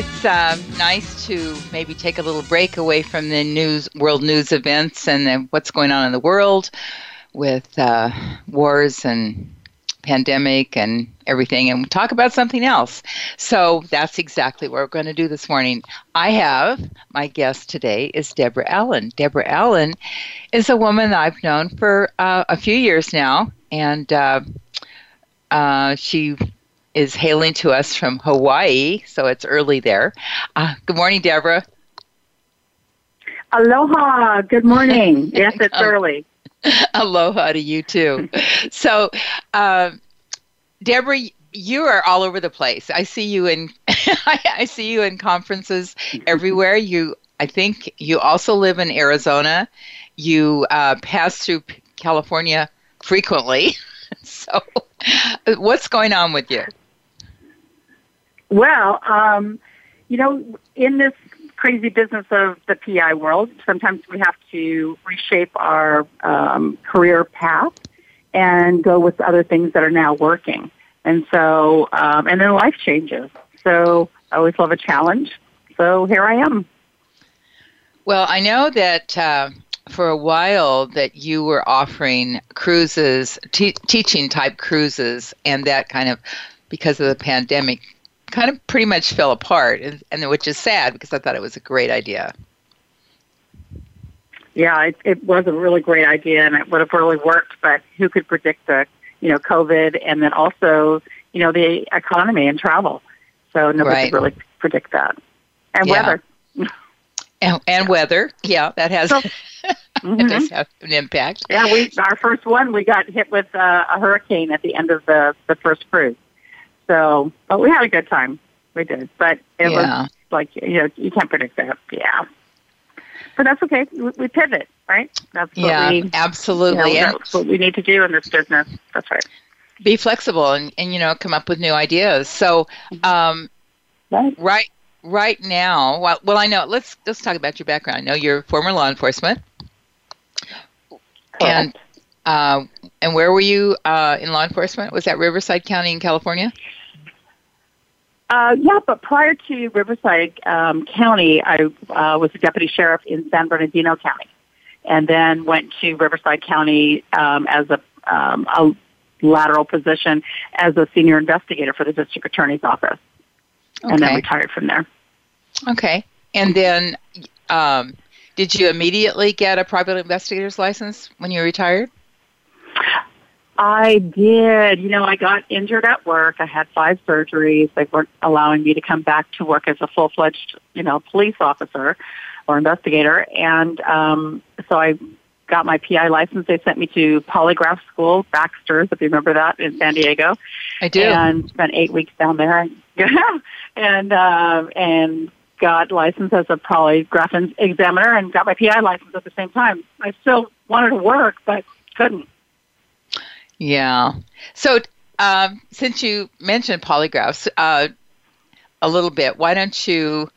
It's uh, nice to maybe take a little break away from the news, world news events, and what's going on in the world with uh, wars and pandemic and everything, and talk about something else. So that's exactly what we're going to do this morning. I have my guest today is Deborah Allen. Deborah Allen is a woman that I've known for uh, a few years now, and uh, uh, she is hailing to us from Hawaii, so it's early there. Uh, good morning, Deborah. Aloha. Good morning. Yes, it's early. Aloha to you too. so, uh, Deborah, you are all over the place. I see you in I see you in conferences everywhere. You, I think, you also live in Arizona. You uh, pass through California frequently. so, what's going on with you? Well, um, you know, in this crazy business of the PI world, sometimes we have to reshape our um, career path and go with other things that are now working. And so, um, and then life changes. So I always love a challenge. So here I am. Well, I know that uh, for a while that you were offering cruises, te- teaching type cruises, and that kind of because of the pandemic kind of pretty much fell apart, and, and which is sad because I thought it was a great idea. Yeah, it, it was a really great idea, and it would have really worked. But who could predict the, you know, COVID, and then also, you know, the economy and travel. So nobody right. could really predict that, and yeah. weather. And, and weather, yeah, that has so, mm-hmm. that does have an impact. Yeah, we our first one we got hit with uh, a hurricane at the end of the the first cruise. So, but we had a good time. We did, but it yeah. was like you know you can't predict that. Yeah, but that's okay. We, we pivot, right? That's what yeah, we absolutely. You know, that's what we need to do in this business. That's right. Be flexible and, and you know come up with new ideas. So, um, right. right right now, well, well, I know. Let's let's talk about your background. I know you're former law enforcement, Correct. and uh, and where were you uh, in law enforcement? Was that Riverside County in California? Uh, yeah, but prior to Riverside um, County, I uh, was a deputy sheriff in San Bernardino County, and then went to Riverside County um, as a, um, a lateral position as a senior investigator for the district attorney's office, okay. and then retired from there. Okay, and then um, did you immediately get a private investigator's license when you retired? I did. You know, I got injured at work. I had five surgeries. They weren't allowing me to come back to work as a full fledged, you know, police officer or investigator. And um, so I got my PI license. They sent me to polygraph school, Backster's, if you remember that, in San Diego. I do. And spent eight weeks down there. and uh, and got licensed as a polygraph examiner and got my PI license at the same time. I still wanted to work, but couldn't. Yeah. So, um, since you mentioned polygraphs uh, a little bit, why don't you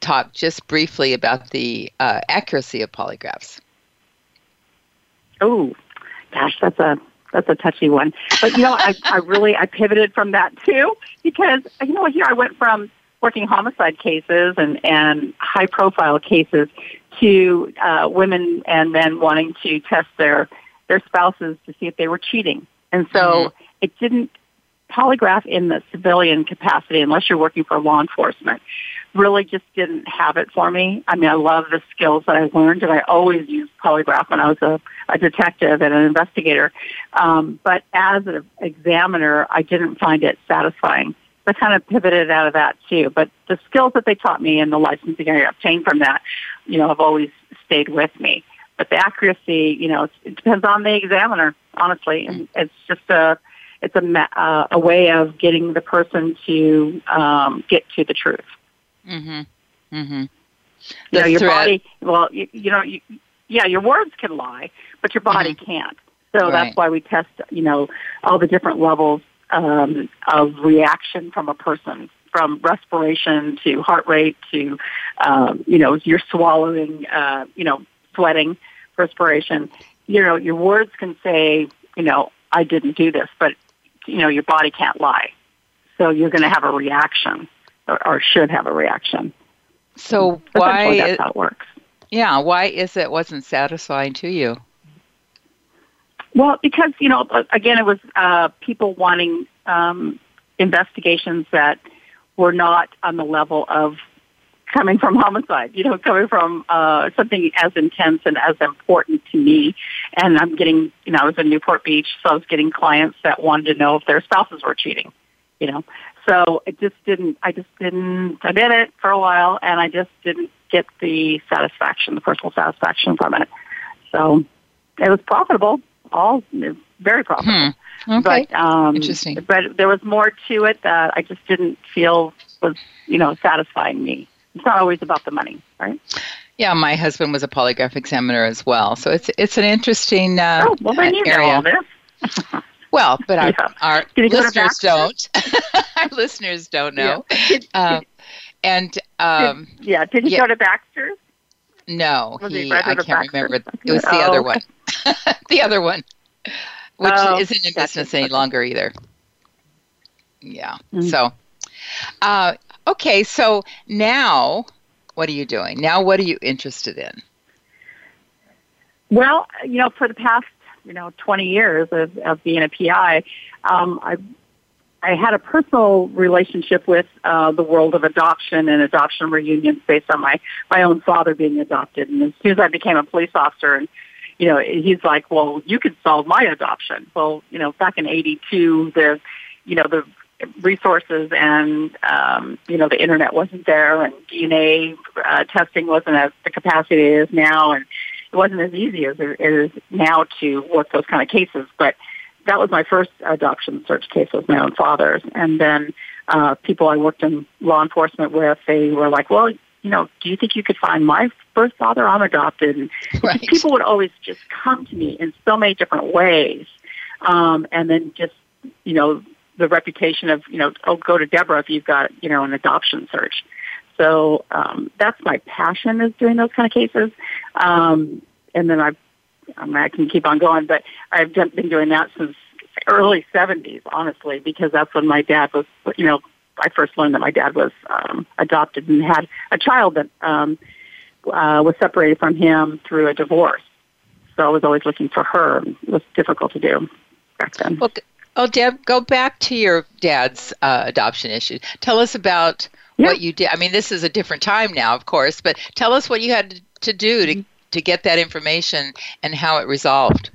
talk just briefly about the uh, accuracy of polygraphs? Oh, gosh, that's a that's a touchy one. But you know, I, I really I pivoted from that too because you know here I went from working homicide cases and and high profile cases to uh, women and men wanting to test their their spouses to see if they were cheating. And so mm-hmm. it didn't polygraph in the civilian capacity unless you're working for law enforcement really just didn't have it for me. I mean, I love the skills that I learned, and I always used polygraph when I was a, a detective and an investigator. Um, but as an examiner, I didn't find it satisfying. I kind of pivoted out of that too. But the skills that they taught me and the licensing I obtained from that, you know, have always stayed with me. But the accuracy, you know, it depends on the examiner, honestly. And it's just a, it's a, uh, a way of getting the person to um, get to the truth. Mm-hmm. Mm-hmm. You know, your threat. body. Well, you, you know, you, yeah, your words can lie, but your body Mhm. can't. So Right. that's why we test, you know, all the different levels um, of reaction from a person, from respiration to heart rate to, um, you know, you're swallowing, uh, you know, sweating, perspiration. You know, your words can say, you know, I didn't do this, but you know, your body can't lie. So you're going to have a reaction, or, or should have a reaction. So why? that's how it works. yeah, why is it wasn't satisfying to you? Well, because you know, again, it was uh, people wanting um, investigations that were not on the level of coming from homicide. You know, coming from uh, something as intense and as important to me. And I'm getting, you know, I was in Newport Beach, so I was getting clients that wanted to know if their spouses were cheating. You know, so it just didn't. I just didn't. I did it for a while, and I just didn't get the satisfaction, the personal satisfaction from it. So it was profitable, all very profitable. Hmm. Okay. But um, Interesting. But there was more to it that I just didn't feel was you know satisfying me. It's not always about the money, right? yeah, my husband was a polygraph examiner as well, so it's it's an interesting uh, oh, well, then you know all this. Well, but our, Yeah. our Did you go to listeners don't. our listeners don't know. Did, Um, and um, yeah, did you yeah. go to Backster's? no, Was he he, I can't Baxter? remember. It was the other one. the other one, which Oh, isn't in business any longer either. Yeah. Mm. So, uh, okay. So now, what are you doing? Now, what are you interested in? Well, you know, for the past you know 20 years of, of being a PI, um, I I had a personal relationship with uh, the world of adoption and adoption reunions based on my my own father being adopted. And as soon as I became a police officer, and you know, he's like, "Well, you could solve my adoption." Well, you know, back in '82, the you know the resources and um, you know the internet wasn't there, and DNA uh, testing wasn't as the capacity it is now, and it wasn't as easy as it is now to work those kind of cases. But that was my first adoption search case with my own father's, and then uh, people I worked in law enforcement with, they were like, "Well, you know, do you think you could find my birth father? I'm adopted." And Right. people would always just come to me in so many different ways, um, and then just you know the reputation of you know oh go to Deborah if you've got you know an adoption search. So um, that's my passion is doing those kind of cases, um, and then I've I, mean, I can keep on going, but I've been doing that since early '70s, honestly, because that's when my dad was you know I first learned that my dad was um, adopted and had a child that um, uh, was separated from him through a divorce. So I was always looking for her. It was difficult to do back then. Well, oh, Deb, go back to your dad's uh, adoption issue. Tell us about Yeah. what you did. I mean, this is a different time now, of course, but tell us what you had to do to to get that information and how it resolved.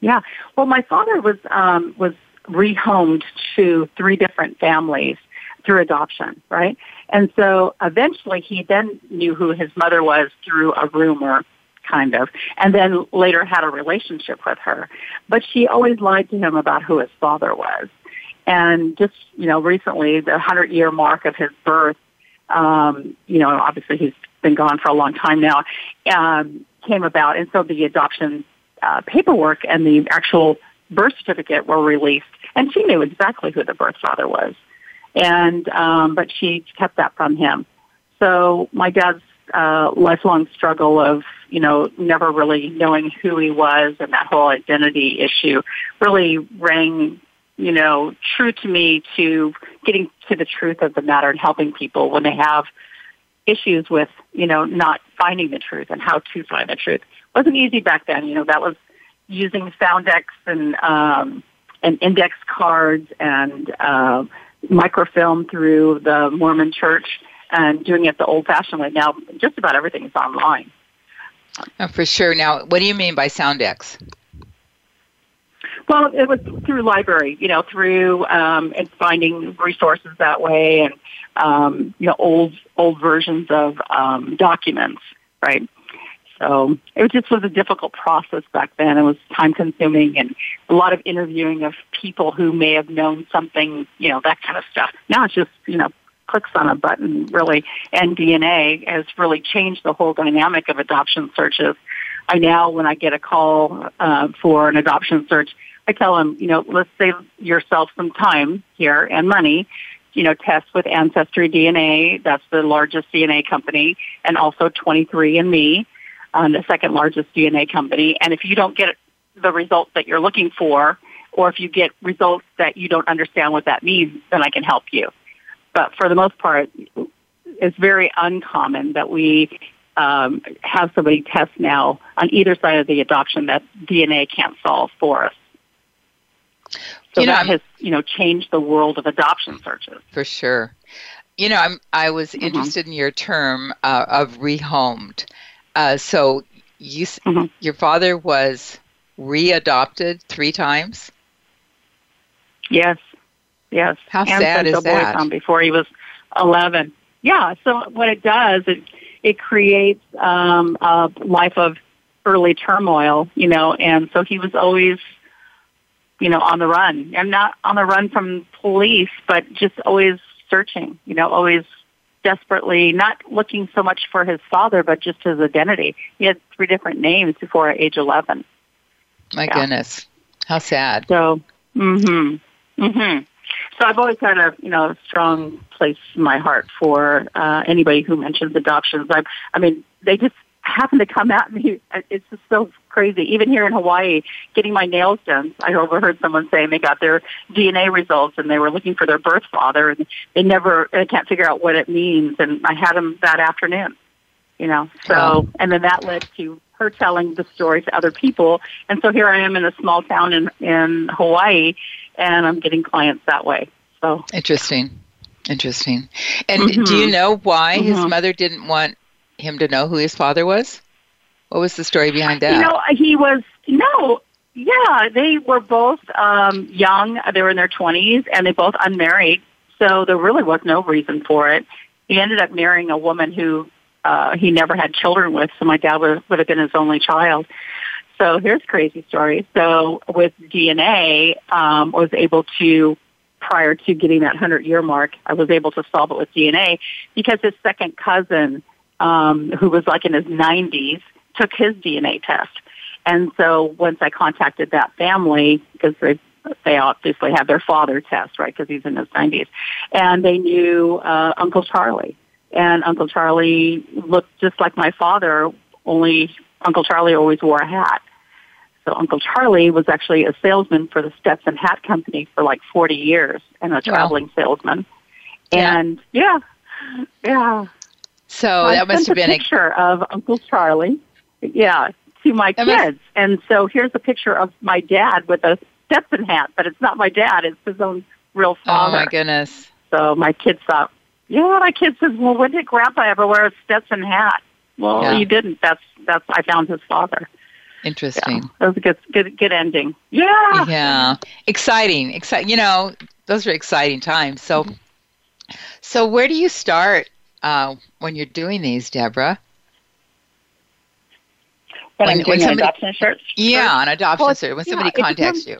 Yeah. Well, my father was um, was rehomed to three different families through adoption, right? And so eventually he then knew who his mother was through a rumor, kind of, and then later had a relationship with her. But she always lied to him about who his father was. And just, you know, recently, the 100 year mark of his birth, um, you know, obviously he's been gone for a long time now, um, came about. And so the adoption uh, paperwork and the actual birth certificate were released, and she knew exactly who the birth father was, and um, but she kept that from him. So my dad's uh, lifelong struggle of you know never really knowing who he was and that whole identity issue really rang you know true to me to getting to the truth of the matter and helping people when they have issues with you know not finding the truth and how to find the truth wasn't easy back then. You know, that was using Soundex and um, and index cards and uh, microfilm through the Mormon Church and doing it the old-fashioned way. Now, just about everything is online. Oh, for sure. Now, what do you mean by Soundex? Well, it was through library, you know, through um, and finding resources that way, and um, you know, old old versions of um, documents, right? So it just was a difficult process back then. It was time consuming and a lot of interviewing of people who may have known something, you know, that kind of stuff. Now it's just, you know, clicks on a button, really. And DNA has really changed the whole dynamic of adoption searches. I now, when I get a call uh, for an adoption search, I tell them, you know, let's save yourself some time here and money. You know, test with Ancestry DNA. That's the largest DNA company, and also 23andMe, um, the second largest DNA company. And if you don't get the results that you're looking for, or if you get results that you don't understand what that means, then I can help you. But for the most part, it's very uncommon that we um, have somebody test now on either side of the adoption that DNA can't solve for us. So you know, that has, you know, changed the world of adoption searches. For sure. You know, I'm, I was mm-hmm. interested in your term uh, of rehomed. Uh, so you, mm-hmm. your father was readopted three times. Yes, yes. How and sad is that? Boytown before he was eleven. Yeah. So what it does, it it creates um, a life of early turmoil, you know, and so he was always, you know, on the run. And not on the run from police, but just always searching, you know, always desperately not looking so much for his father, but just his identity. He had three different names before age 11. My yeah. goodness. How sad. So, mhm. Mhm. So I've always had a, you know, a strong place in my heart for uh anybody who mentions adoptions. I I mean, they just happen to come at me. It's just so crazy. Even here in Hawaii, getting my nails done, I overheard someone saying they got their DNA results and they were looking for their birth father and they never, they can't figure out what it means. And I had them that afternoon, you know. So, wow. and then that led to her telling the story to other people. And so here I am in a small town in in Hawaii, and I'm getting clients that way. So interesting, interesting. And mm-hmm. do you know why mm-hmm. his mother didn't want him to know who his father was? What was the story behind that? You know, he was no. Yeah, they were both um, young. They were in their twenties, and they both unmarried. So there really was no reason for it. He ended up marrying a woman who uh, he never had children with, so my dad would, would have been his only child. So here's a crazy story. So with DNA, um, was able to, prior to getting that 100 year mark, I was able to solve it with DNA because his second cousin, um, who was like in his 90s, took his DNA test. And so once I contacted that family, because they they obviously had their father test, right, because he's in his 90s, and they knew uh, Uncle Charlie and Uncle Charlie looked just like my father, only Uncle Charlie always wore a hat. So Uncle Charlie was actually a salesman for the Stetson Hat Company for like 40 years and a traveling wow. salesman. And yeah, yeah. So that must have been a picture a... of Uncle Charlie. Yeah, to my that kids. Must... And so here's a picture of my dad with a Stetson hat, but it's not my dad, it's his own real father. Oh my goodness. So my kids thought, yeah, my kid says, "Well, when did Grandpa ever wear a Stetson hat?" Well, yeah. he didn't. That's that's. I found his father. Interesting. Yeah, that was a good good good ending. Yeah. Yeah. Exciting. Exciting. You know, those are exciting times. So, so where do you start uh, when you're doing these, Deborah? When, when, I'm doing when somebody, an adoption search. Yeah, an adoption well, search. When somebody yeah, contacts you.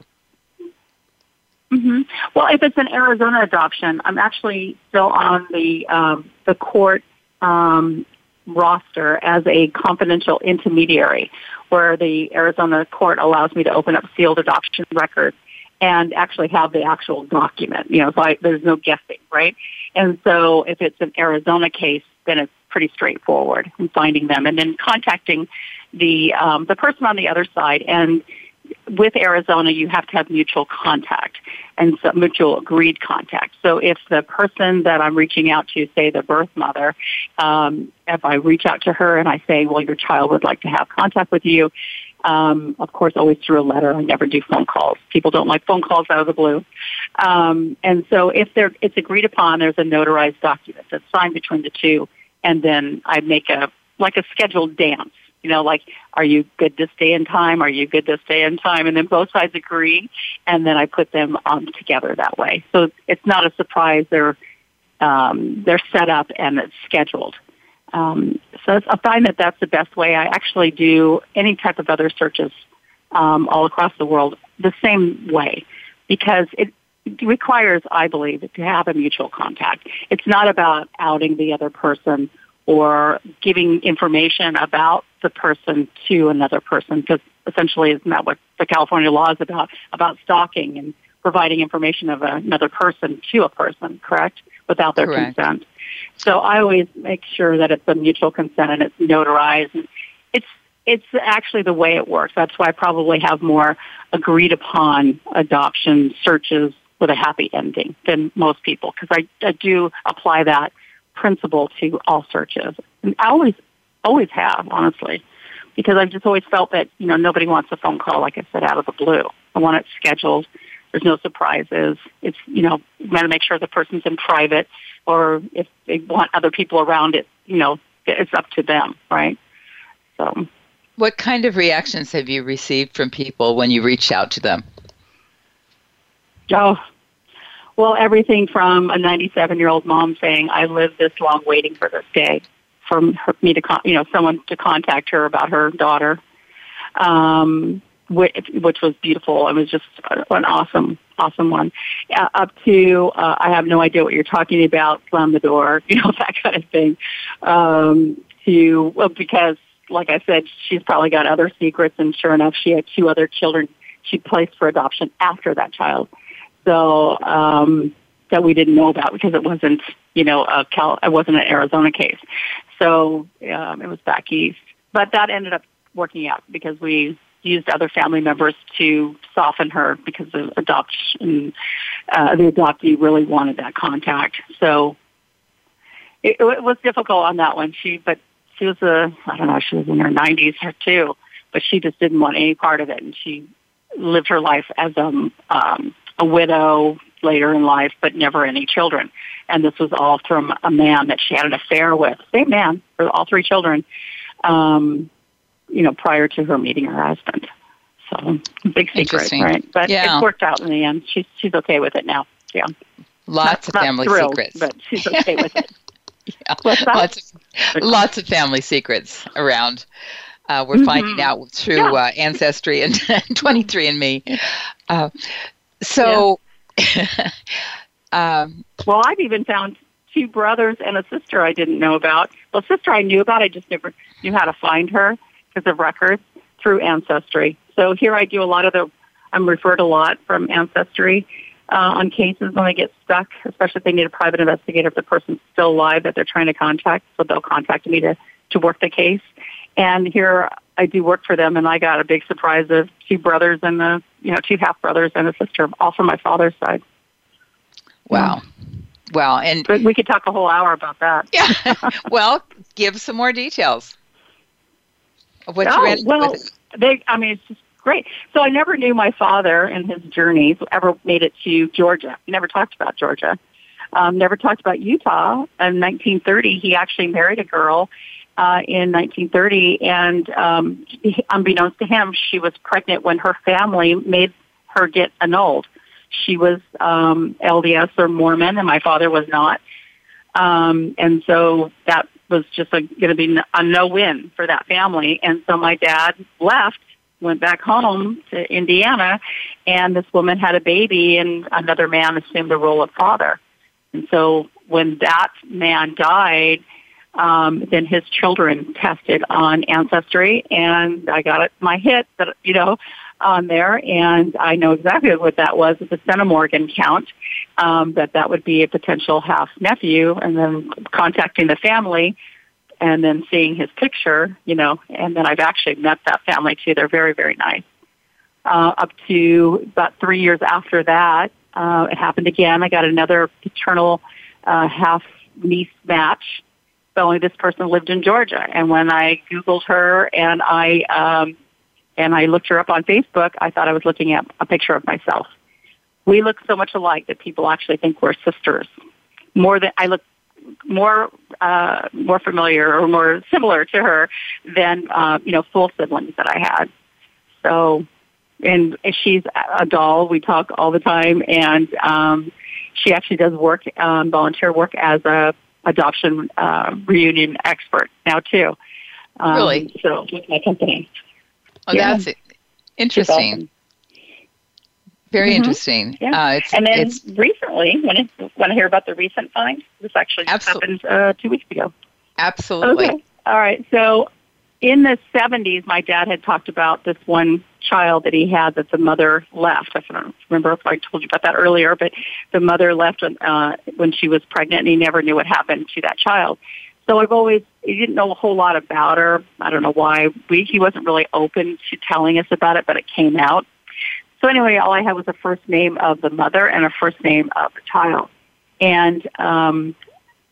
Mm-hmm. Well, if it's an Arizona adoption, I'm actually still on the um, the court um, roster as a confidential intermediary, where the Arizona court allows me to open up sealed adoption records and actually have the actual document. You know, so I, there's no guessing, right? And so if it's an Arizona case, then it's pretty straightforward in finding them and then contacting the um, the person on the other side and with Arizona, you have to have mutual contact and so mutual agreed contact. So if the person that I'm reaching out to, say the birth mother, um, if I reach out to her and I say, well, your child would like to have contact with you, um, of course, always through a letter. I never do phone calls. People don't like phone calls out of the blue. Um, and so if there, it's agreed upon, there's a notarized document that's signed between the two, and then I make a like a scheduled dance you know, like, are you good to stay in time? Are you good to stay in time? And then both sides agree, and then I put them on together that way. So it's not a surprise. They're um, they're set up and it's scheduled. Um, so I find that that's the best way. I actually do any type of other searches um, all across the world the same way because it requires, I believe, to have a mutual contact. It's not about outing the other person or giving information about the person to another person because essentially isn't that what the California law is about, about stalking and providing information of another person to a person, correct? Without their Correct. consent. So I always make sure that it's a mutual consent and it's notarized. And it's it's actually the way it works. That's why I probably have more agreed upon adoption searches with a happy ending than most people because I, I do apply that principle to all searches. And I always always have, honestly. Because I've just always felt that, you know, nobody wants a phone call, like I said, out of the blue. I want it scheduled. There's no surprises. It's, you know, you got to make sure the person's in private or if they want other people around it, you know, it's up to them, right? So, What kind of reactions have you received from people when you reached out to them? oh, well, everything from a 97 year old mom saying, I lived this long waiting for this day, for her, me to, con- you know, someone to contact her about her daughter, um, which, which was beautiful. It was just an awesome, awesome one. Uh, up to, uh, I have no idea what you're talking about, slam the door, you know, that kind of thing. Um, to, well, because, like I said, she's probably got other secrets, and sure enough, she had two other children she placed for adoption after that child. So, um, that we didn't know about because it wasn't, you know, a Cal, it wasn't an Arizona case. So, um, it was back east. But that ended up working out because we used other family members to soften her because the adoption, uh, the adoptee really wanted that contact. So it, it was difficult on that one. She, but she was a, I don't know, she was in her 90s her too, but she just didn't want any part of it, and she lived her life as um, um, a widow later in life, but never any children. And this was all from a man that she had an affair with, same man for all three children. Um, you know, prior to her meeting her husband. So big secret, right? But Yeah. it's worked out in the end. She's she's okay with it now. Yeah, Lots of family thrilled, secrets. but she's okay with it. Yeah. Lots of lots of family secrets around. Uh, we're Mhm. finding out through Yeah. uh, Ancestry and 23andMe. Uh, so, um, Well, I've even found two brothers and a sister I didn't know about. Well, sister I knew about, I just never knew how to find her because of records through Ancestry. So here I do a lot of the, I'm referred a lot from Ancestry uh, on cases when they get stuck, especially if they need a private investigator if the person's still alive that they're trying to contact. So they'll contact me to, to work the case. And here I do work for them, and I got a big surprise of two brothers and a, you know, two half brothers and a sister, all from my father's side. wow. Wow. And But we could talk a whole hour about that. yeah, well, give some more details of what you oh, ran well, with. they, I mean, it's just great. So I never knew my father and his journeys ever made it to Georgia. Never talked about Georgia. Um, never talked about Utah. In 1930, he actually married a girl uh, in 1930, and um, unbeknownst to him, she was pregnant when her family made her get annulled. She was um, LDS or Mormon, and my father was not. Um, and so that was just going to be a no-win for that family. And so my dad left, went back home to Indiana, and this woman had a baby, and another man assumed the role of father. And so when that man died, um, then his children tested on Ancestry, and I got it, my hit that you know on there, and I know exactly what that was at the centimorgan count. Um, that that would be a potential half nephew, and then contacting the family, and then seeing his picture, you know, and then I've actually met that family too. They're very very nice. Uh, up to about three years after that, uh, it happened again. I got another paternal uh, half niece match only this person lived in Georgia. And when I Googled her and I um, and I looked her up on Facebook, I thought I was looking at a picture of myself. We look so much alike that people actually think we're sisters. More than I look more uh, more familiar or more similar to her than uh, you know full siblings that I had. So, and she's a doll. We talk all the time, and um, she actually does work um, volunteer work as a adoption uh, reunion expert now too. Um, Really? So with my company. Oh, Yeah. that's interesting. Very mm-hmm. interesting. Yeah. Uh, and then recently, when want to hear about the recent find? This actually happened uh, two weeks ago. Absolutely. Okay. All right. So in the 70s, my dad had talked about this one child that he had that the mother left. I don't remember if I told you about that earlier, but the mother left uh, when she was pregnant and he never knew what happened to that child. So I've always, he didn't know a whole lot about her. I don't know why. We, he wasn't really open to telling us about it, but it came out. So anyway, all I had was a first name of the mother and a first name of the child. And um,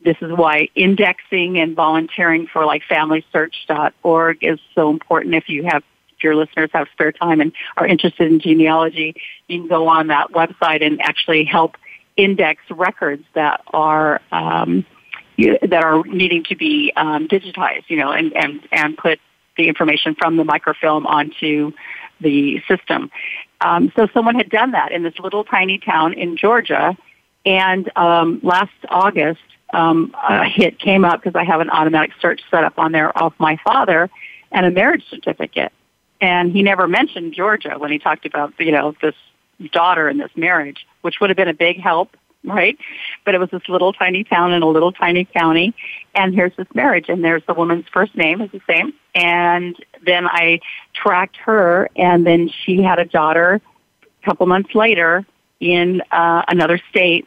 this is why indexing and volunteering for like FamilySearch.org is so important. If you have, your listeners have spare time and are interested in genealogy, you can go on that website and actually help index records that are um, that are needing to be um, digitized, you know, and, and, and put the information from the microfilm onto the system. Um, so someone had done that in this little tiny town in Georgia, and um, last August, um, a hit came up because I have an automatic search set up on there of my father and a marriage certificate. And he never mentioned Georgia when he talked about, you know, this daughter and this marriage, which would have been a big help right? But it was this little tiny town in a little tiny county, and here's this marriage, and there's the woman's first name is the same, and then I tracked her, and then she had a daughter a couple months later in uh, another state.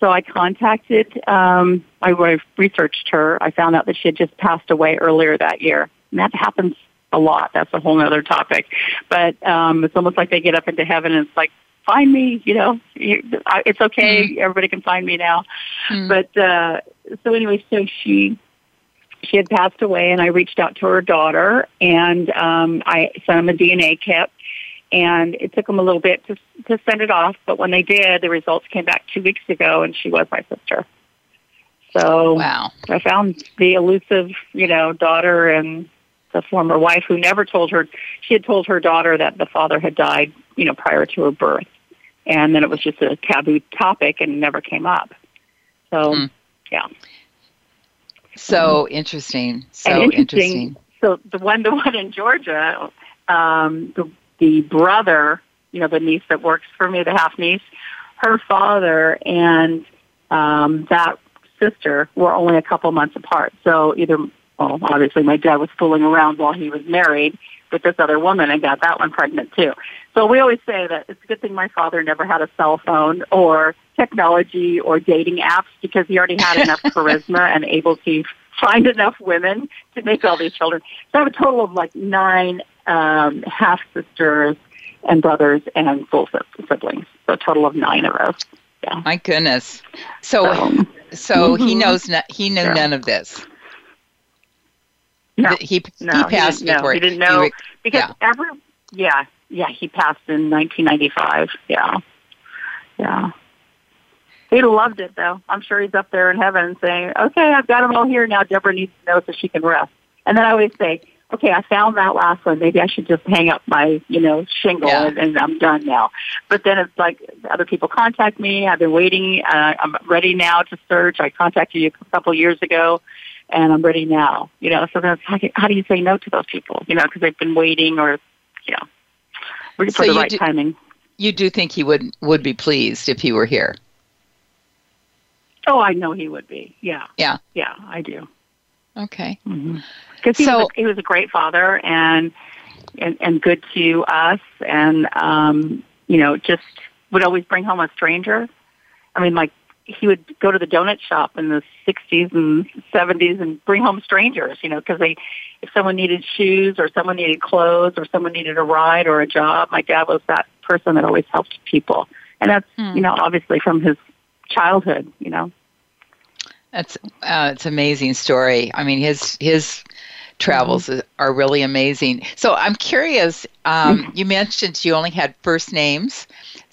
So I contacted, um, I, researched her. I found out that she had just passed away earlier that year. And that happens a lot. That's a whole other topic. But um, it's almost like they get up into heaven and it's like, find me, you know, it's okay. Mm-hmm. Everybody can find me now. Mm-hmm. But, uh, so anyway, so she, she had passed away and I reached out to her daughter and, um, I sent them a DNA kit and it took them a little bit to, to send it off. But when they did, the results came back two weeks ago and she was my sister. So wow. I found the elusive, you know, daughter and the former wife who never told her she had told her daughter that the father had died, you know, prior to her birth and then it was just a taboo topic and never came up. So, hmm. yeah. So interesting. So interesting. interesting. So the one, the one in Georgia, um, the the brother, you know, the niece that works for me, the half niece, her father and um, that sister were only a couple months apart. So either, well, obviously my dad was fooling around while he was married, with this other woman and got that one pregnant too. So we always say that it's a good thing my father never had a cell phone or technology or dating apps because he already had enough charisma and able to find enough women to make all these children. So I have a total of like nine um, half sisters and brothers and full siblings. So a total of nine of us. Yeah. My goodness. So so, so mm-hmm. he knows no, he knew yeah. none of this. No, he no, he passed he before he didn't know he, because yeah. every yeah yeah he passed in 1995 yeah. Yeah. He loved it though. I'm sure he's up there in heaven saying okay I've got them all here now. Deborah needs to know so she can rest. And then I always say okay I found that last one. Maybe I should just hang up my you know shingle yeah. and, and I'm done now. But then it's like other people contact me. I've been waiting uh, I'm ready now to search. I contacted you a couple years ago and I'm ready now. You know, so that's how, how do you say no to those people? You know, because they've been waiting or, you know, for so the right do, timing. You do think he would would be pleased if he were here? Oh, I know he would be. Yeah. Yeah. Yeah, I do. Okay. Because mm-hmm. he, so, was a, he was a great father and and, and good to us, and um, you know, just would always bring home a stranger. I mean, like he would go to the donut shop in the 60s and 70s and bring home strangers, you know, because they, if someone needed shoes or someone needed clothes or someone needed a ride or a job, my dad was that person that always helped people. And that's, hmm. you know, obviously from his childhood, you know. That's uh, it's amazing story. I mean, his his travels mm-hmm. are really amazing. So I'm curious. Um, mm-hmm. you mentioned you only had first names.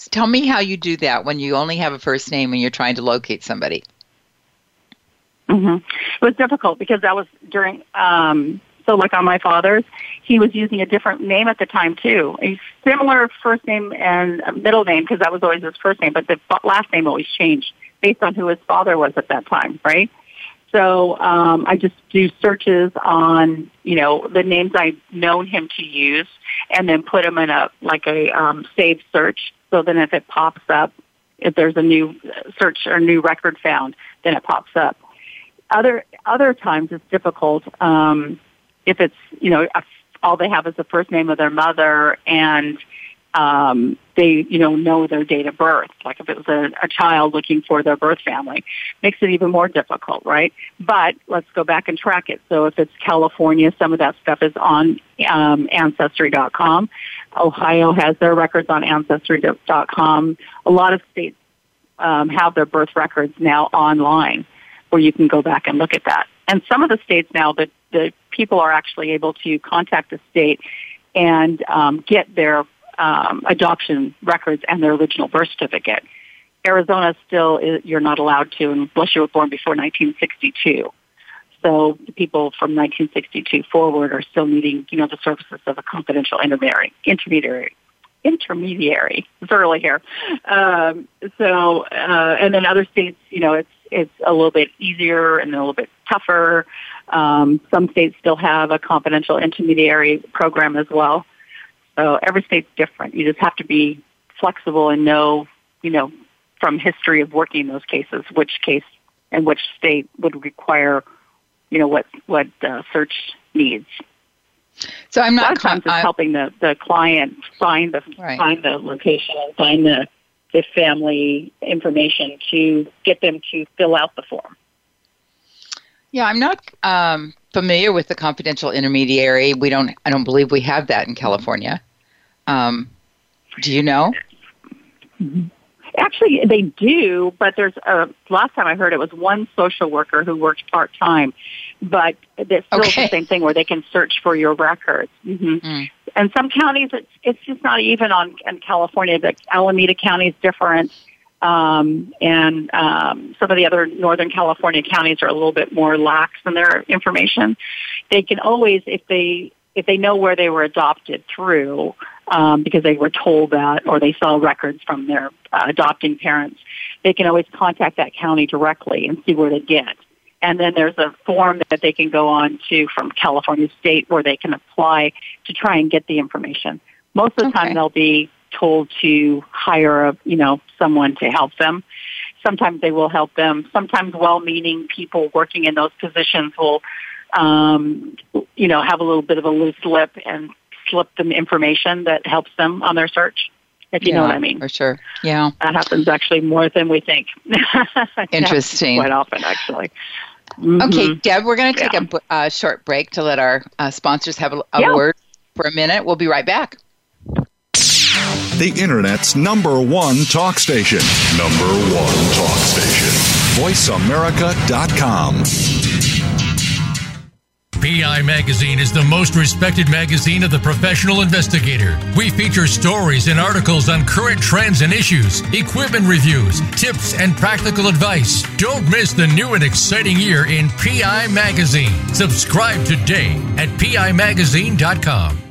Tell me how you do that when you only have a first name and you're trying to locate somebody. Mm-hmm. It was difficult because that was during, um, so like on my father's, he was using a different name at the time too. A similar first name and middle name because that was always his first name, but the last name always changed based on who his father was at that time, right? So um, I just do searches on, you know, the names I've known him to use, and then put them in a like a um, saved search. So then, if it pops up, if there's a new search or new record found, then it pops up. Other other times it's difficult um, if it's you know all they have is the first name of their mother and um, they, you know, know their date of birth. Like if it was a, a child looking for their birth family, makes it even more difficult, right? But let's go back and track it. So if it's California, some of that stuff is on um, Ancestry.com. Ohio has their records on Ancestry.com. A lot of states um, have their birth records now online, where you can go back and look at that. And some of the states now, the the people are actually able to contact the state and um, get their um, adoption records and their original birth certificate. Arizona still is, you're not allowed to unless you were born before 1962. So people from 1962 forward are still needing, you know, the services of a confidential intermediary. Intermediary. Intermediary. It's early here. Um, so, uh, and then other states, you know, it's it's a little bit easier and a little bit tougher. Um, some states still have a confidential intermediary program as well. So every state's different. You just have to be flexible and know, you know, from history of working those cases, which case and which state would require, you know, what what uh, search needs. So I'm not. A lot of times it's helping the, the client find the right. find the location and find the the family information to get them to fill out the form. Yeah, I'm not um, familiar with the confidential intermediary. We don't. I don't believe we have that in California. Um, do you know? Actually, they do, but there's a. Last time I heard it was one social worker who works part time, but it's still okay. the same thing where they can search for your records. Mm-hmm. Mm. And some counties, it's it's just not even on in California. The Alameda County is different. Um, and um, some of the other Northern California counties are a little bit more lax in their information. They can always, if they if they know where they were adopted through, um, because they were told that or they saw records from their uh, adopting parents, they can always contact that county directly and see where they get. And then there's a form that they can go on to from California State where they can apply to try and get the information. Most of the okay. time they'll be told to hire a, you know, someone to help them. Sometimes they will help them. Sometimes well-meaning people working in those positions will, um, you know, have a little bit of a loose lip and slip them information that helps them on their search. If you yeah, know what I mean. For sure. Yeah. That happens actually more than we think. Interesting. Quite often, actually. Mm-hmm. Okay, Deb, we're going to take yeah. a uh, short break to let our uh, sponsors have a, a yeah. word for a minute. We'll be right back the Internet's number one talk station. Number one talk station. VoiceAmerica.com. PI Magazine is the most respected magazine of the professional investigator. We feature stories and articles on current trends and issues, equipment reviews, tips, and practical advice. Don't miss the new and exciting year in PI Magazine. Subscribe today at PIMagazine.com.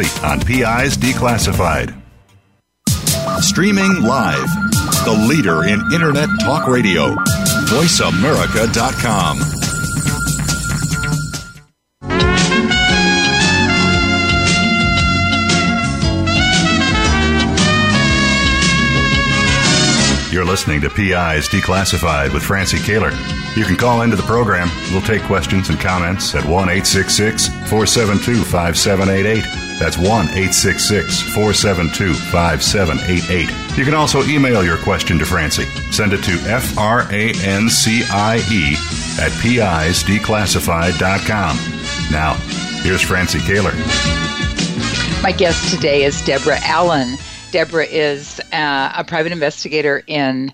on PI's Declassified. Streaming live, the leader in Internet talk radio, voiceamerica.com. You're listening to PIs Declassified with Francie Koehler. You can call into the program. We'll take questions and comments at 1 866 472 5788. That's 1 866 472 5788. You can also email your question to Francie. Send it to F R A N C I E at PIsDeclassified.com. Now, here's Francie Koehler. My guest today is Deborah Allen. Deborah is uh, a private investigator in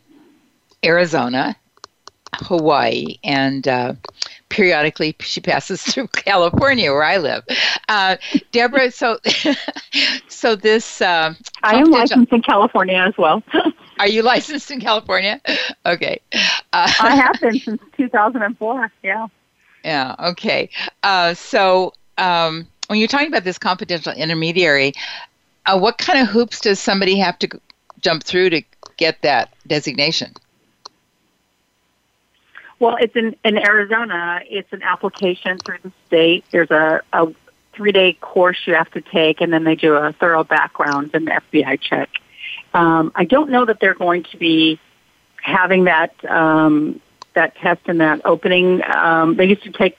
Arizona, Hawaii, and uh, periodically she passes through California, where I live. Uh, Deborah, so so this. Uh, I am licensed in California as well. Are you licensed in California? Okay. Uh, I have been since 2004. Yeah. Yeah. Okay. Uh, so. Um, when you're talking about this confidential intermediary, uh, what kind of hoops does somebody have to jump through to get that designation? Well, it's in, in Arizona. It's an application through the state. There's a, a three day course you have to take, and then they do a thorough background and FBI check. Um, I don't know that they're going to be having that um, that test and that opening. Um, they used to take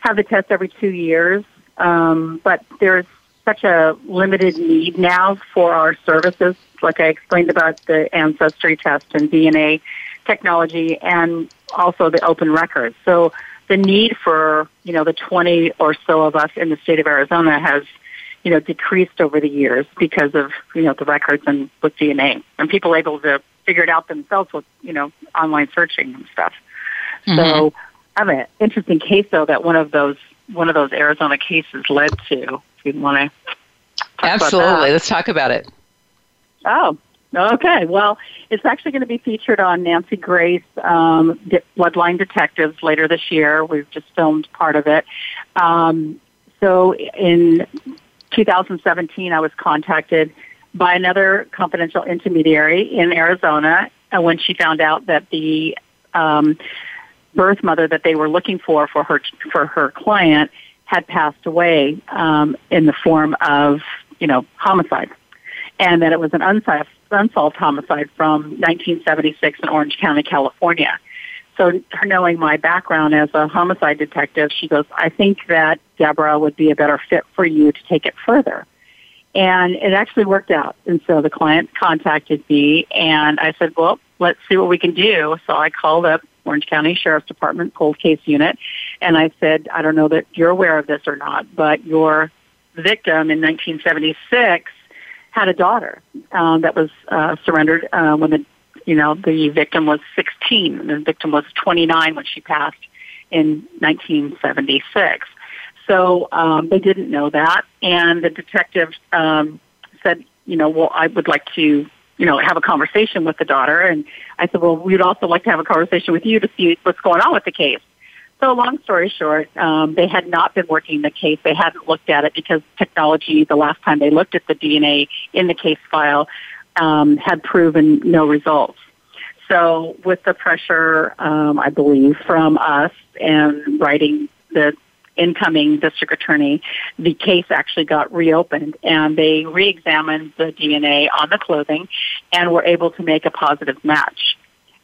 have the test every two years, um, but there's such a limited need now for our services, like I explained about the ancestry test and DNA technology and also the open records. So the need for, you know, the 20 or so of us in the state of Arizona has, you know, decreased over the years because of, you know, the records and with DNA and people able to figure it out themselves with, you know, online searching and stuff. Mm-hmm. So I have an interesting case though that one of those one of those Arizona cases led to. If you want to. Absolutely, let's talk about it. Oh, okay. Well, it's actually going to be featured on Nancy Grace um, Bloodline Detectives later this year. We've just filmed part of it. Um, so in 2017, I was contacted by another confidential intermediary in Arizona uh, when she found out that the um, birth mother that they were looking for for her for her client had passed away um, in the form of you know homicide, and that it was an unsolved, unsolved homicide from 1976 in Orange County, California. So, her knowing my background as a homicide detective, she goes, "I think that Deborah would be a better fit for you to take it further." And it actually worked out. And so the client contacted me, and I said, "Well, let's see what we can do." So I called up Orange County Sheriff's Department Cold Case Unit. And I said, I don't know that you're aware of this or not, but your victim in 1976 had a daughter um, that was uh, surrendered uh, when the you know the victim was 16. The victim was 29 when she passed in 1976. So um, they didn't know that, and the detective um, said, you know, well, I would like to you know, have a conversation with the daughter. And I said, well, we'd also like to have a conversation with you to see what's going on with the case. So long story short, um, they had not been working the case. They hadn't looked at it because technology, the last time they looked at the DNA in the case file, um, had proven no results. So with the pressure, um, I believe, from us and writing the incoming district attorney, the case actually got reopened and they re-examined the DNA on the clothing and were able to make a positive match.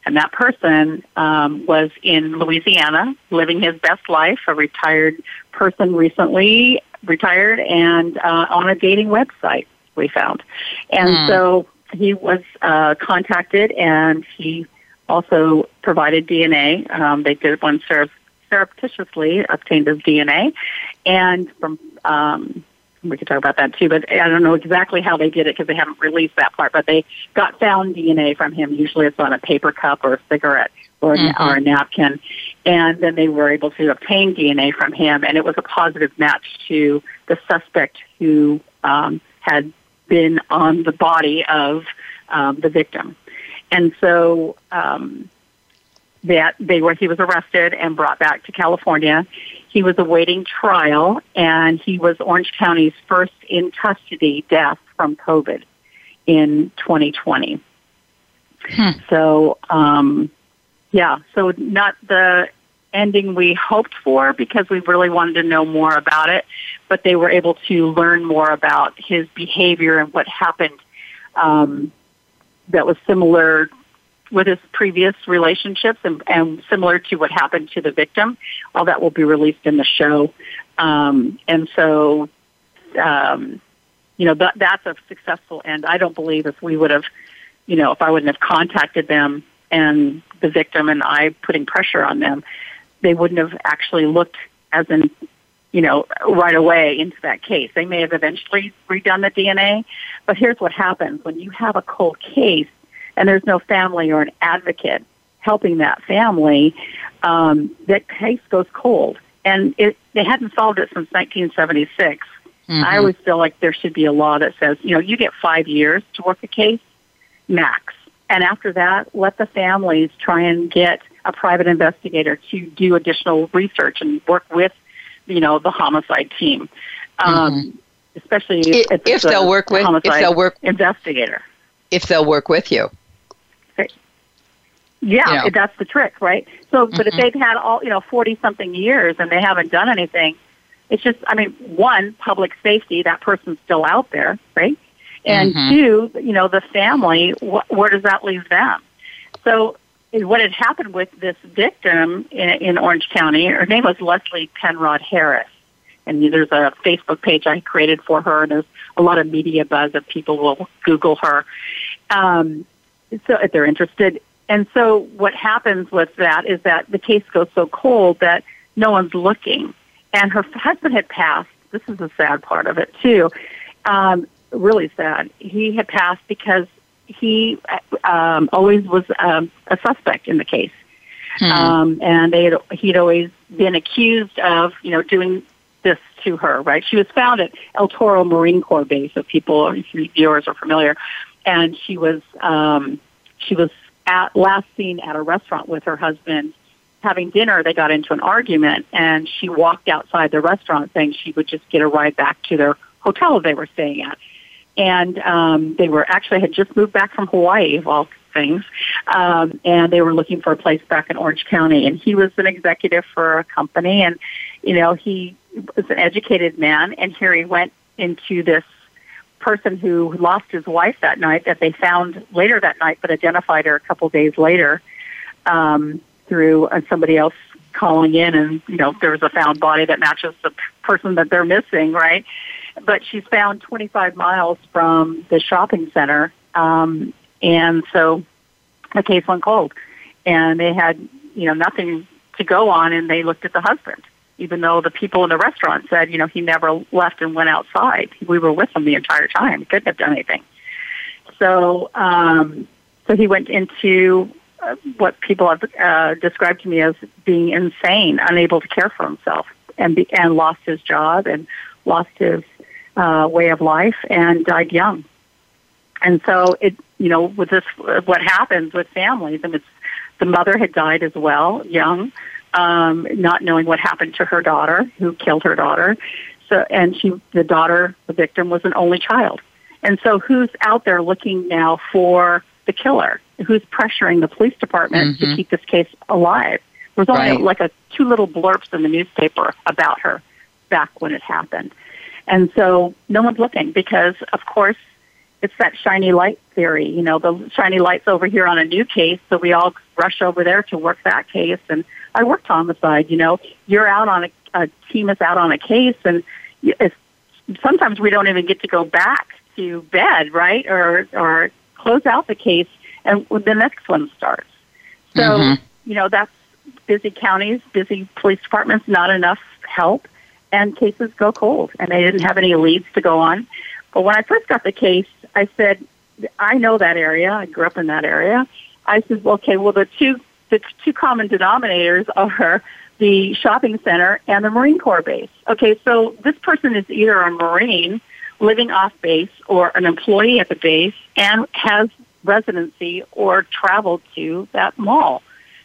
And that person um, was in Louisiana, living his best life, a retired person recently retired, and uh, on a dating website we found. And mm. so he was uh, contacted, and he also provided DNA. Um, they did one surreptitiously obtained his DNA, and from um, we could talk about that too. But I don't know exactly how they did it because they haven't released that part. But they got found DNA from him. Usually, it's on a paper cup or a cigarette or, mm-hmm. or a napkin, and then they were able to obtain DNA from him, and it was a positive match to the suspect who um, had been on the body of um, the victim. And so um, that they were he was arrested and brought back to California. He was awaiting trial, and he was Orange County's first in custody death from COVID in 2020. Hmm. So, um, yeah, so not the ending we hoped for because we really wanted to know more about it, but they were able to learn more about his behavior and what happened um, that was similar with his previous relationships, and, and similar to what happened to the victim. All that will be released in the show, um, and so um, you know that that's a successful end. I don't believe if we would have, you know, if I wouldn't have contacted them and the victim and I putting pressure on them, they wouldn't have actually looked as in you know, right away into that case. They may have eventually redone the DNA, but here's what happens when you have a cold case and there's no family or an advocate helping that family, um, that case goes cold. And it, they hadn't solved it since 1976. Mm-hmm. I always feel like there should be a law that says, you know, you get five years to work a case, max. And after that, let the families try and get a private investigator to do additional research and work with you know, the homicide team. Um, mm-hmm. Especially if, if, if they'll work with if they'll work investigator. If they'll work with you. Yeah, know. that's the trick, right? So, but mm-hmm. if they've had all, you know, 40 something years and they haven't done anything, it's just, I mean, one, public safety, that person's still out there, right? And mm-hmm. two, you know, the family, wh- where does that leave them? So what had happened with this victim in, in Orange County, her name was Leslie Penrod Harris. And there's a Facebook page I created for her, and there's a lot of media buzz that people will Google her. Um, so if they're interested. And so what happens with that is that the case goes so cold that no one's looking. And her husband had passed. This is the sad part of it too. Um, really sad. He had passed because he um, always was um, a suspect in the case. Hmm. Um, and they had, he'd always been accused of, you know, doing this to her, right? She was found at El Toro Marine Corps Base, if people, if viewers are familiar. And she was, um, she was at, last seen at a restaurant with her husband having dinner. They got into an argument and she walked outside the restaurant saying she would just get a ride back to their hotel they were staying at and um, they were actually had just moved back from Hawaii, of all things, um, and they were looking for a place back in Orange County. And he was an executive for a company, and you know he was an educated man. And here he went into this person who lost his wife that night that they found later that night, but identified her a couple days later um, through uh, somebody else calling in, and you know there was a found body that matches the person that they're missing, right? but she's found 25 miles from the shopping center. Um, and so the case went cold. And they had, you know, nothing to go on, and they looked at the husband, even though the people in the restaurant said, you know, he never left and went outside. We were with him the entire time. He couldn't have done anything. So, um, so he went into uh, what people have uh, described to me as being insane, unable to care for himself, and be, and lost his job and lost his uh, way of life and died young. And so it, you know, with this, what happens with families, and it's the mother had died as well, young, um, not knowing what happened to her daughter, who killed her daughter. So, and she, the daughter, the victim, was an only child. And so, who's out there looking now for the killer? Who's pressuring the police department mm-hmm. to keep this case alive? There's only right. like a two little blurbs in the newspaper about her back when it happened. And so no one's looking because, of course, it's that shiny light theory. You know, the shiny light's over here on a new case, so we all rush over there to work that case. And I worked homicide. You know, you're out on a, a team is out on a case, and it's, sometimes we don't even get to go back to bed, right, or or close out the case, and the next one starts. So mm-hmm. you know that's busy counties, busy police departments, not enough help and cases go cold, and they didn't have any leads to go on. But when I first got the case, I said, I know that area. I grew up in that area. I said, well, okay, well, the two the two common denominators are the shopping center and the Marine Corps base. Okay, so this person is either a Marine living off base or an employee at the base and has residency or traveled to that mall.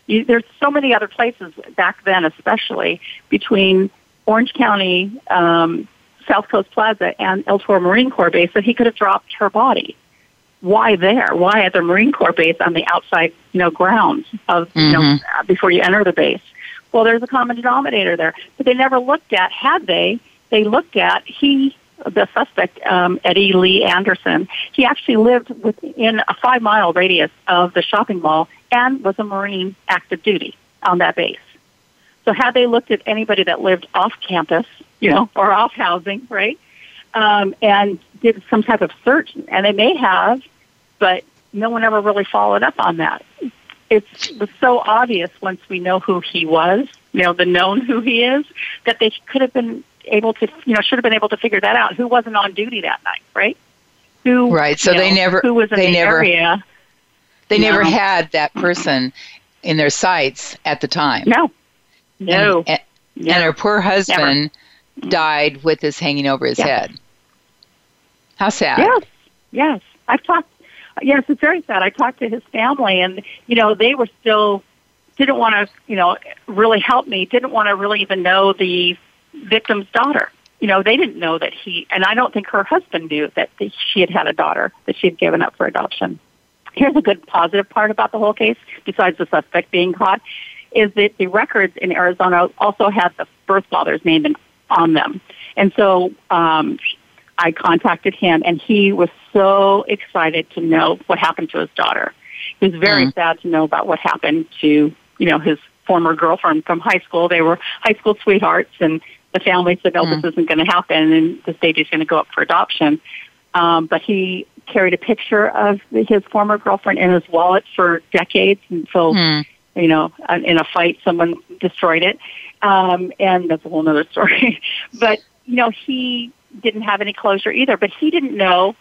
You, there's so many other places back then, especially between Orange County, um, South Coast Plaza, and El Toro Marine Corps Base that he could have dropped her body. Why there? Why at the Marine Corps base on the outside, you know, grounds of, mm-hmm. you know, mm-hmm. before you enter the base? Well, there's a common denominator there. But they never looked at, had they, they looked at, he the suspect, um, Eddie Lee Anderson, he actually lived within a five mile radius of the shopping mall and was a Marine active duty on that base. So had they looked at anybody that lived off campus, you know, or off housing, right, um, and did some type of search, and they may have, but no one ever really followed up on that. It was so obvious once we know who he was, you know, the known who he is, that they could have been able to, you know, should have been able to figure that out. Who wasn't on duty that night, right? Who, right. So they know, never, who was in they the never, area. They No. never had that person in their sights at the time. No, no, And, no. and her poor husband Mm-hmm. died with this hanging over his Yeah. head. How sad. Yes, yes. I've talked. Yes, it's very sad. I talked to his family, and you know they were still didn't want to, you know, really help me. Didn't want to really even know the victim's daughter. You know, they didn't know that he, and I don't think her husband knew that she had had a daughter that she had given up for adoption. Here's a good positive part about the whole case, besides the suspect being caught, is that the records in Arizona also had the birth father's name in, on them. And so um, I contacted him, and he was so excited to know what happened to his daughter. He was very Mm. sad to know about what happened to, you know, his former girlfriend from high school. They were high school sweethearts, and the family said, "No, Mm. this isn't going to happen," and the stage is going to go up for adoption. Um, but he carried a picture of his former girlfriend in his wallet for decades, and so Hmm. you know, in a fight, someone destroyed it. Um, and that's a whole other story. but, you know, he didn't have any closure either, but he didn't know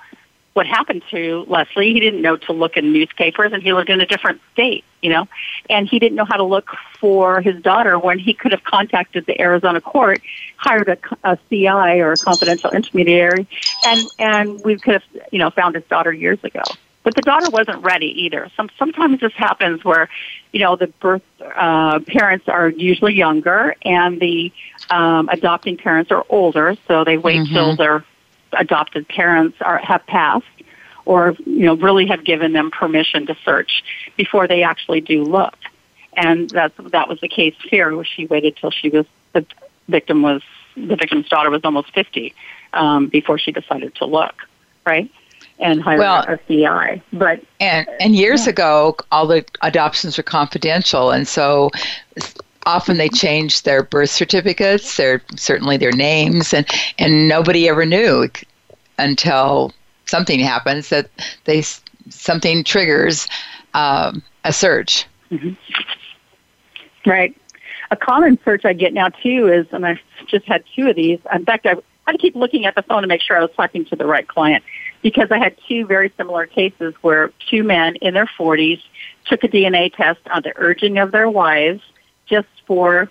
what happened to Leslie. He didn't know to look in newspapers and he lived in a different state, you know, and he didn't know how to look for his daughter when he could have contacted the Arizona court, hired a, a CI or a confidential intermediary, and, and we could have, you know, found his daughter years ago. But the daughter wasn't ready either. Some, sometimes this happens where, you know, the birth uh, parents are usually younger and the um, adopting parents are older, so they wait Mhm. till their adopted parents are have passed or you know really have given them permission to search before they actually do look. And that that was the case here, where she waited till she was the victim was the victim's daughter was almost fifty um, before she decided to look, right? And hired Well- a CI. But And and years Yeah. ago, all the adoptions were confidential, and so often they changed their birth certificates, their certainly their names, and and nobody ever knew until something happens that they something triggers um, a search. Right. A common search I get now too is, and I've just had two of these. In fact, I had to keep looking at the phone to make sure I was talking to the right client because I had two very similar cases where two men in their 40s took a DNA test on the urging of their wives just for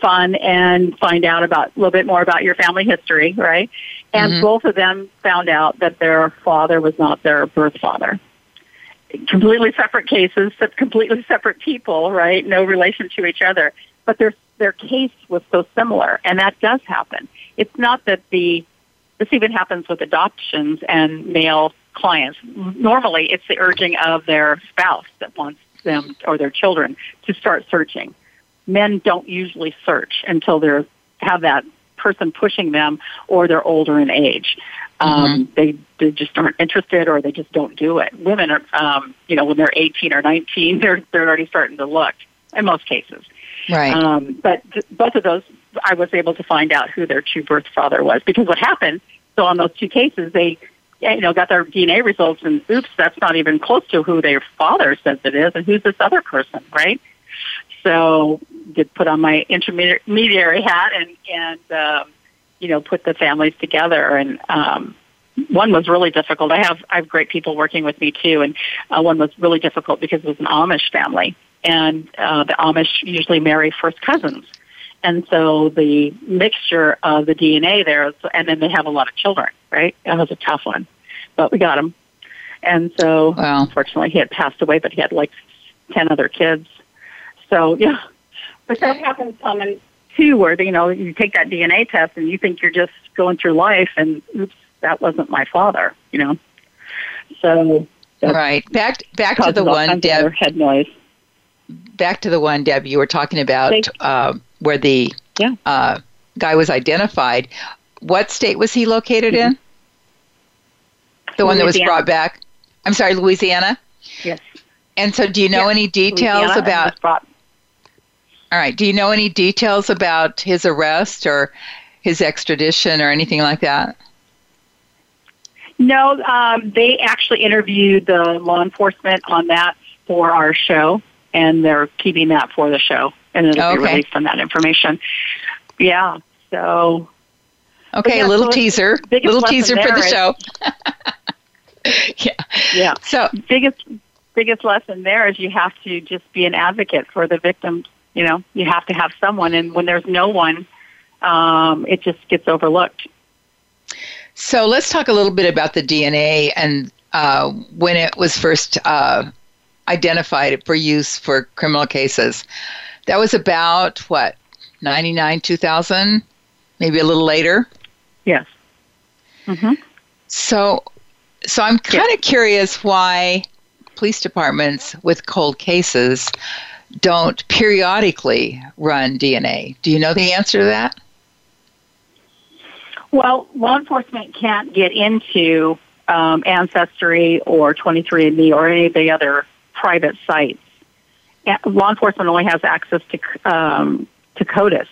fun and find out about a little bit more about your family history, right? And Mhm. both of them found out that their father was not their birth father completely separate cases, se- completely separate people, right? No relation to each other. But their their case was so similar, and that does happen. It's not that the this even happens with adoptions and male clients. Normally, it's the urging of their spouse that wants them or their children to start searching. Men don't usually search until they're have that person pushing them or they're older in age. Um, they, they just aren't interested or they just don't do it. Women are, um, you know, when they're 18 or 19, they're, they're already starting to look in most cases. Right. Um, but th- both of those, I was able to find out who their true birth father was because what happened, so on those two cases, they, you know, got their DNA results and oops, that's not even close to who their father says it is and who's this other person, right? So did put on my intermediary hat and, and, um, you know, put the families together and, um, one was really difficult. I have I have great people working with me too, and uh, one was really difficult because it was an Amish family, and uh, the Amish usually marry first cousins, and so the mixture of the DNA there, and then they have a lot of children. Right, that was a tough one, but we got him, and so Wow. unfortunately he had passed away, but he had like ten other kids. So yeah, but that happens common too, where you know you take that DNA test and you think you're just going through life, and oops, that wasn't my father. You know, so right. Back back to the one kinds of other Deb. head noise. Back to the one Deb. You were talking about uh, where the Yeah. uh, guy was identified. what state was he located mm-hmm. in? The Louisiana. one that was brought back. I'm sorry, Louisiana. Yes. And so, do you know any details Louisiana about? Brought- all right. Do you know any details about his arrest or his extradition or anything like that? No, um, they actually interviewed the law enforcement on that for our show, and they're keeping that for the show, and it'll okay. be released on that information. Yeah. So. Okay, yeah, a little so teaser. Little teaser for the show. yeah. Yeah. So biggest biggest lesson there is you have to just be an advocate for the victims. You know, you have to have someone, and when there's no one, um, it just gets overlooked. So let's talk a little bit about the DNA and uh, when it was first uh, identified it for use for criminal cases. That was about what, 99, 2000, maybe a little later? Yes. Mm-hmm. So, so I'm kind of curious why police departments with cold cases don't periodically run DNA. Do you know the answer to that? Well, law enforcement can't get into um, Ancestry or 23andMe or any of the other private sites. Law enforcement only has access to um, to CODIS,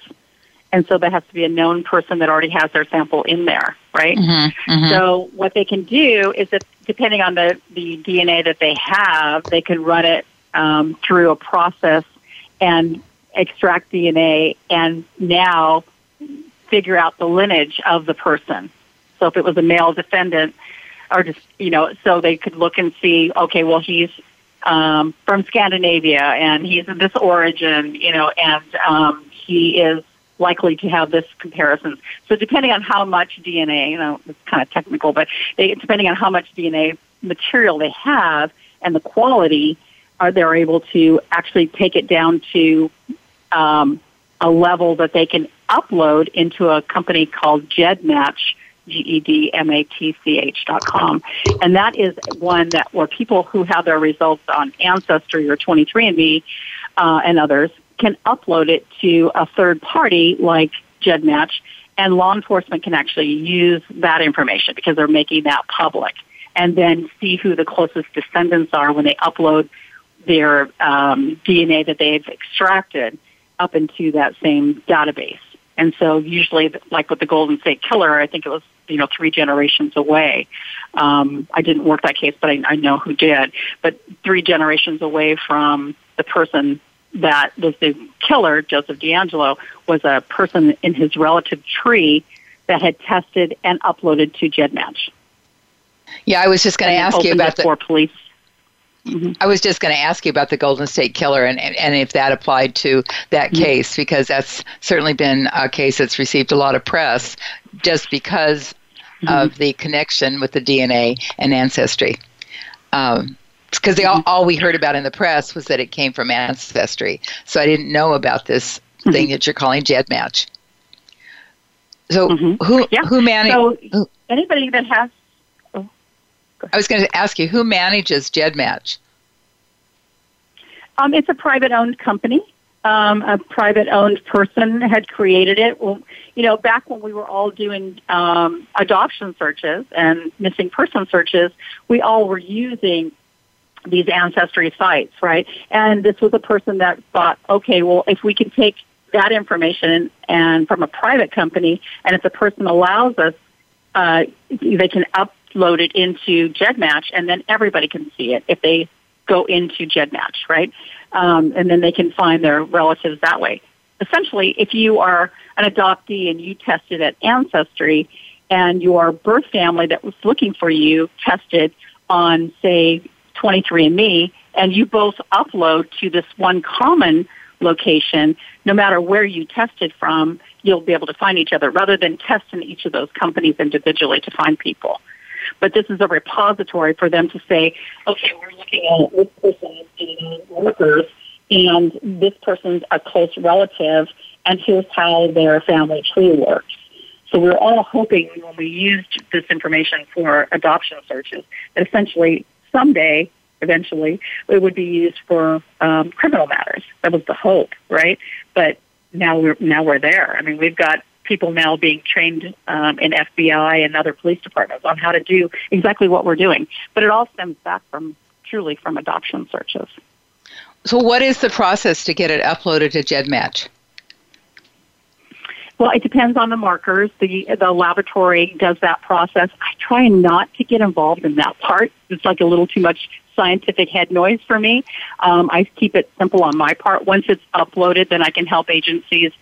and so there has to be a known person that already has their sample in there, right? Mm-hmm, mm-hmm. So what they can do is that depending on the the DNA that they have, they can run it um, through a process and extract DNA, and now figure out the lineage of the person. So if it was a male defendant, or just you know, so they could look and see, okay, well he's um, from Scandinavia and he's of this origin, you know, and um, he is likely to have this comparison. So depending on how much DNA, you know, it's kind of technical, but they, depending on how much DNA material they have and the quality, are they able to actually take it down to um, a level that they can upload into a company called GEDmatch, G-E-D-M-A-T-C-H dot com. And that is one that where people who have their results on Ancestry or 23andMe uh, and others can upload it to a third party like GEDmatch, and law enforcement can actually use that information because they're making that public, and then see who the closest descendants are when they upload their um, DNA that they've extracted up into that same database. And so usually, like with the Golden State Killer, I think it was you know three generations away. Um, I didn't work that case, but I, I know who did. But three generations away from the person that was the killer, Joseph DeAngelo, was a person in his relative tree that had tested and uploaded to GEDmatch. Yeah, I was just going to ask you about the for police Mm-hmm. I was just going to ask you about the Golden State Killer and, and if that applied to that mm-hmm. case, because that's certainly been a case that's received a lot of press just because mm-hmm. of the connection with the DNA and ancestry. Um, because all, mm-hmm. all we heard about in the press was that it came from ancestry. So I didn't know about this mm-hmm. thing that you're calling GEDmatch. So mm-hmm. who yeah. who manages? So anybody that has I was going to ask you, who manages GEDmatch? Um, it's a private owned company. Um, a private owned person had created it. Well, you know, back when we were all doing um, adoption searches and missing person searches, we all were using these ancestry sites, right? And this was a person that thought, okay, well, if we can take that information and from a private company, and if the person allows us, uh, they can up load it into GEDmatch, and then everybody can see it if they go into GEDmatch, right? Um, and then they can find their relatives that way. Essentially, if you are an adoptee and you tested at Ancestry, and your birth family that was looking for you tested on, say, 23andMe, and you both upload to this one common location, no matter where you tested from, you'll be able to find each other rather than testing each of those companies individually to find people but this is a repository for them to say, okay, we're looking at this person's DNA markers, and this person's a close relative, and here's how their family tree works. So we're all hoping when we used this information for adoption searches that essentially someday, eventually, it would be used for um, criminal matters. That was the hope, right? But now we're now we're there. I mean, we've got people now being trained um, in FBI and other police departments on how to do exactly what we're doing. But it all stems back from truly from adoption searches. So, what is the process to get it uploaded to GEDmatch? Well, it depends on the markers. The the laboratory does that process. I try not to get involved in that part. It's like a little too much scientific head noise for me. Um, I keep it simple on my part. Once it's uploaded, then I can help agencies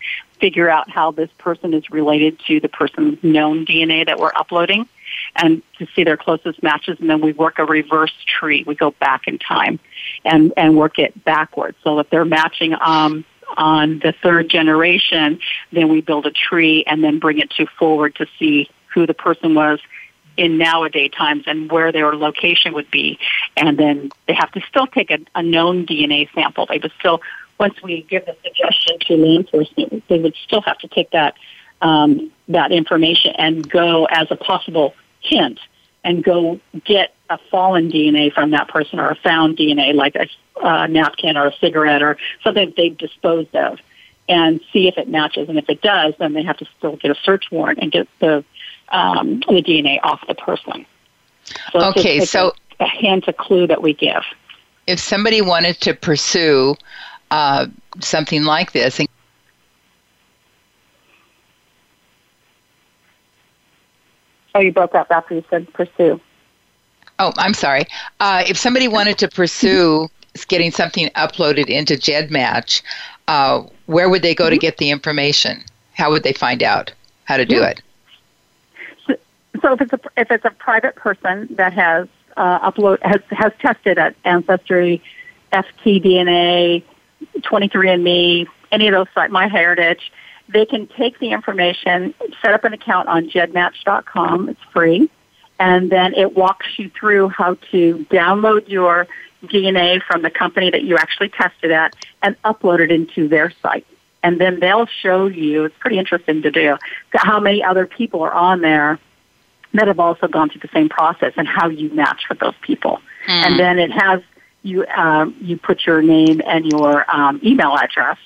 figure out how this person is related to the person's known DNA that we're uploading and to see their closest matches and then we work a reverse tree. We go back in time and, and work it backwards. So if they're matching um, on the third generation, then we build a tree and then bring it to forward to see who the person was in nowadays times and where their location would be. And then they have to still take a, a known DNA sample. They would still, once we give the suggestion to law enforcement, they would still have to take that um, that information and go as a possible hint and go get a fallen DNA from that person or a found DNA, like a uh, napkin or a cigarette or something that they've disposed of, and see if it matches. And if it does, then they have to still get a search warrant and get the um, the DNA off the person. So okay, so a, a hint, a clue that we give. If somebody wanted to pursue uh, something like this, and Oh, you broke up after you said pursue. Oh, I'm sorry. Uh, if somebody wanted to pursue getting something uploaded into GEDmatch, uh, where would they go mm-hmm. to get the information? How would they find out how to do yeah. it? So, so, if it's a if it's a private person that has uh, upload has has tested at Ancestry, FTDNA, 23andMe, any of those sites, MyHeritage, they can take the information, set up an account on gedmatch.com. It's free. And then it walks you through how to download your DNA from the company that you actually tested at and upload it into their site. And then they'll show you, it's pretty interesting to do, how many other people are on there that have also gone through the same process and how you match with those people. Mm. And then it has you um, you put your name and your um, email address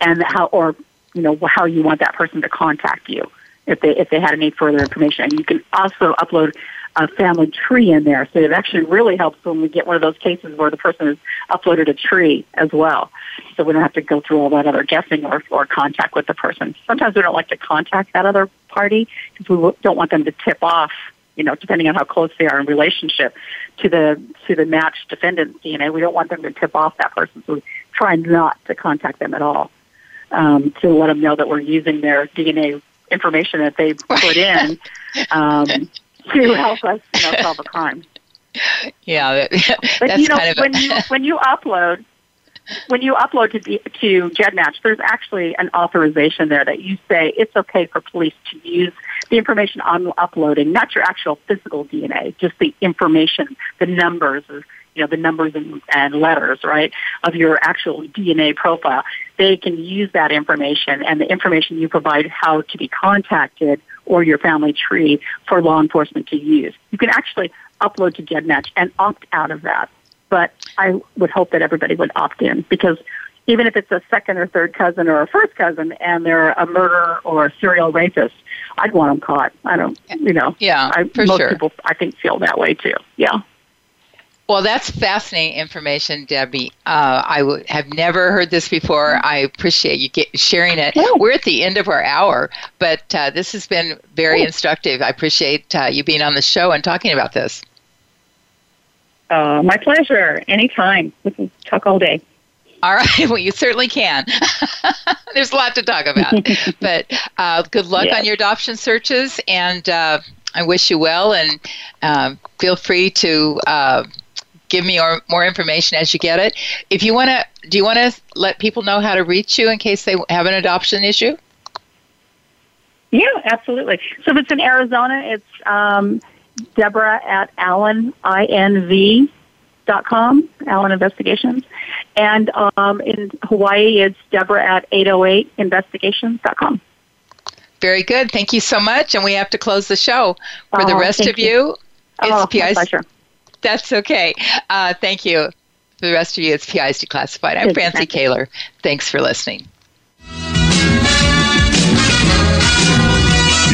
and how or you know how you want that person to contact you if they if they had any further information. And you can also upload a family tree in there, so it actually really helps when we get one of those cases where the person has uploaded a tree as well. So we don't have to go through all that other guessing or, or contact with the person. Sometimes we don't like to contact that other party because we don't want them to tip off you know, depending on how close they are in relationship to the to the matched defendant's DNA, we don't want them to tip off that person. So we try not to contact them at all um, to let them know that we're using their DNA information that they put in um, to help us you know, solve a crime. Yeah, but you know when you when you upload when you upload to to GEDmatch, there's actually an authorization there that you say it's okay for police to use the information I'm uploading, not your actual physical DNA, just the information, the numbers, you know, the numbers and, and letters, right, of your actual DNA profile. They can use that information and the information you provide how to be contacted or your family tree for law enforcement to use. You can actually upload to GEDmatch and opt out of that. But I would hope that everybody would opt in because even if it's a second or third cousin or a first cousin and they're a murderer or a serial rapist, I'd want them caught. I don't, you know. Yeah, I, for most sure. people, I think, feel that way too. Yeah. Well, that's fascinating information, Debbie. Uh, I w- have never heard this before. I appreciate you get, sharing it. Yeah. We're at the end of our hour, but uh, this has been very instructive. I appreciate uh, you being on the show and talking about this. Uh, my pleasure. Anytime. We can talk all day. All right. Well, you certainly can. There's a lot to talk about. but uh, good luck yes. on your adoption searches, and uh, I wish you well. And uh, feel free to uh, give me more, more information as you get it. If you want to, do you want to let people know how to reach you in case they have an adoption issue? Yeah, absolutely. So if it's in Arizona, it's um, Deborah at Allen, I-N-V, dot com, Allen Investigations. And um, in Hawaii, it's Deborah at 808investigations.com. Very good. Thank you so much. And we have to close the show. For the oh, rest of you, you it's oh, PI's. pleasure. That's okay. Uh, thank you. For the rest of you, it's PI's Declassified. I'm Francie Koehler. Thanks for listening.